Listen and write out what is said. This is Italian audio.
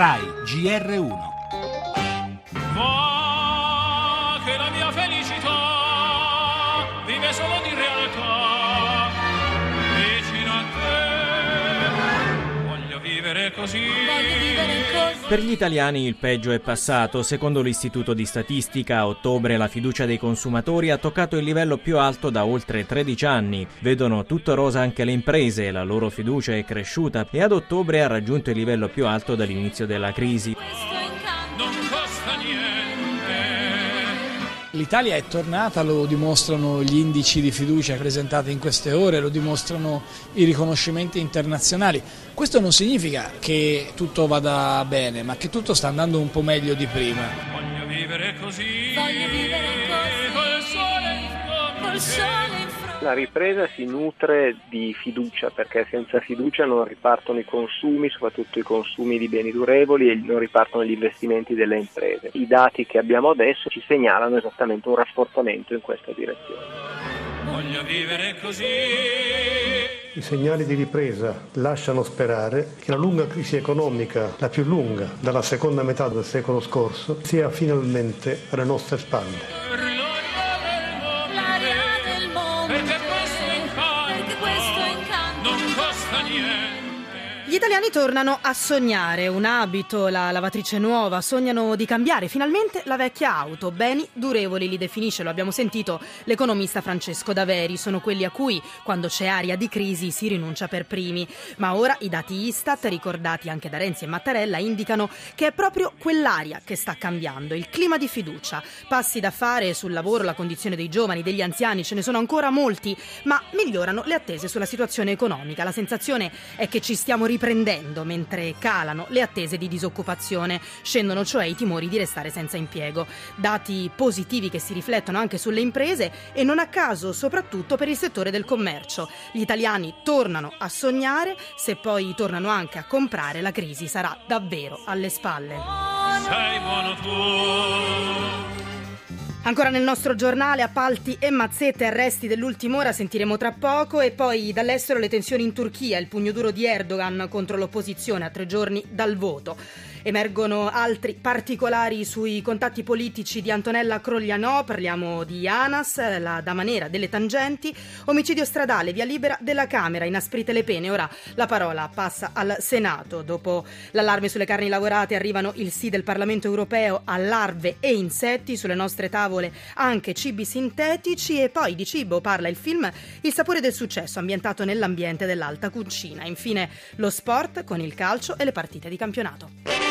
RAI GR1 Ma che la mia felicità vive solo di realtà. Vicino a te voglio vivere così. Per gli italiani il peggio è passato. Secondo l'Istituto di Statistica, a ottobre la fiducia dei consumatori ha toccato il livello più alto da oltre 13 anni. Vedono tutto rosa anche le imprese, la loro fiducia è cresciuta e ad ottobre ha raggiunto il livello più alto dall'inizio della crisi. Non costa niente. L'Italia è tornata, lo dimostrano gli indici di fiducia presentati in queste ore, lo dimostrano i riconoscimenti internazionali. Questo non significa che tutto vada bene, ma che tutto sta andando un po' meglio di prima. Voglio vivere così. Voglio vivere così. Col sole in fronte. Col sole in fronte. La ripresa si nutre di fiducia perché senza fiducia non ripartono i consumi, soprattutto i consumi di beni durevoli e non ripartono gli investimenti delle imprese. I dati che abbiamo adesso ci segnalano esattamente un rafforzamento in questa direzione. Voglio vivere così. I segnali di ripresa lasciano sperare che la lunga crisi economica, la più lunga dalla seconda metà del secolo scorso, sia finalmente alle nostre spalle. Non costa niente. Gli italiani tornano a sognare un abito, la lavatrice nuova, sognano di cambiare finalmente la vecchia auto. Beni durevoli li definisce, lo abbiamo sentito, l'economista Francesco Daveri. Sono quelli a cui, quando c'è aria di crisi, si rinuncia per primi. Ma ora i dati Istat, ricordati anche da Renzi e Mattarella, indicano che è proprio quell'aria che sta cambiando, il clima di fiducia. Passi da fare sul lavoro, la condizione dei giovani, degli anziani, ce ne sono ancora molti, ma migliorano le attese sulla situazione economica. La sensazione è che ci stiamo riprendendo mentre calano le attese di disoccupazione, scendono cioè i timori di restare senza impiego. Dati positivi che si riflettono anche sulle imprese e non a caso soprattutto per il settore del commercio. Gli italiani tornano a sognare, se poi tornano anche a comprare la crisi sarà davvero alle spalle. Sei buono tu. Ancora nel nostro giornale appalti e mazzette, arresti dell'ultima ora sentiremo tra poco e poi dall'estero le tensioni in Turchia, il pugno duro di Erdogan contro l'opposizione a tre giorni dal voto. Emergono altri particolari sui contatti politici di Antonella Croglianò, parliamo di Anas, la dama nera delle tangenti, omicidio stradale, via libera della Camera, inasprite le pene. Ora la parola passa al Senato. Dopo l'allarme sulle carni lavorate arrivano il sì del Parlamento europeo a larve e insetti sulle nostre tavole, anche cibi sintetici e poi di cibo parla il film Il sapore del successo ambientato nell'ambiente dell'alta cucina. Infine lo sport con il calcio e le partite di campionato.